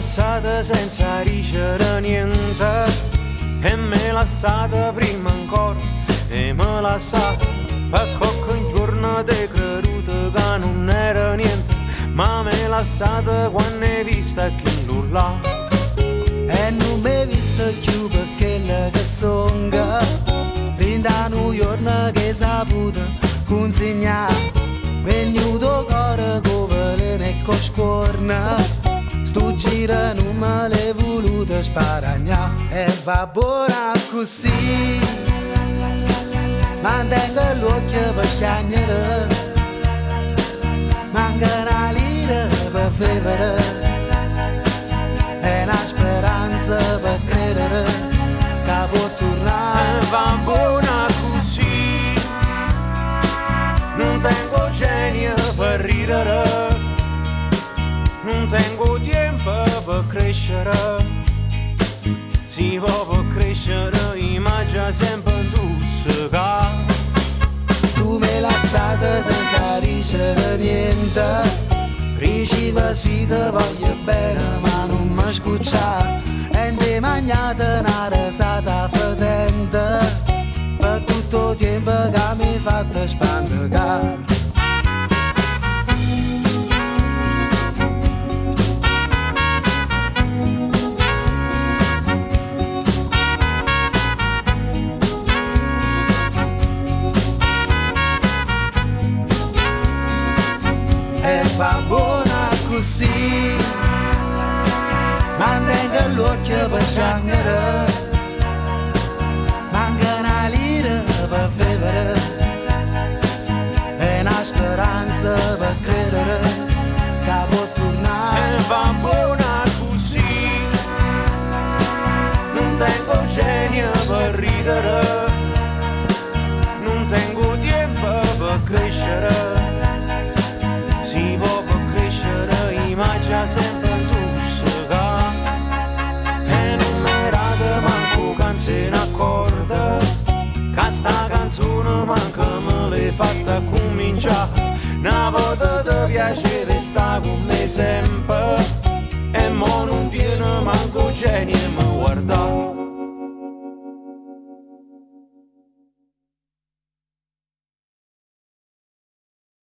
lasciata senza ricevere niente e me lasciata prima ancora e me lasciata per qualche giorno te creduto che non era niente ma me lasciata quando hai vista che nulla e non mi hai vista più perché la che songa rinda un giorno che saputo consegnare venuto cuore come le scorna e va buona così. Mantengo l'occhio per chiagnere Manca una lira per vivere. E una speranza per credere Che può tornare e va buona così. Non tengo genio per ridere non tengo tempo per crescere si può crescere ma già sempre tu sega tu mi lasciate senza ricevere niente. Riceva si te voglio bene ma non mi scuccia. E ti magnate una resata fedente Per tutto il tempo che mi fate spandere va buona così. Mantenga l'occhio per piangere manca una lira per vivere. E una speranza per credere che può tornare. E va buona così. Non tengo genio per ridere. Non tengo tempo per crescere crescere ma già sempre tu sega e non mi rate manco che se ne accorda che sta canzone manca me l'hai fatta cominciare una volta ti piace sta con me sempre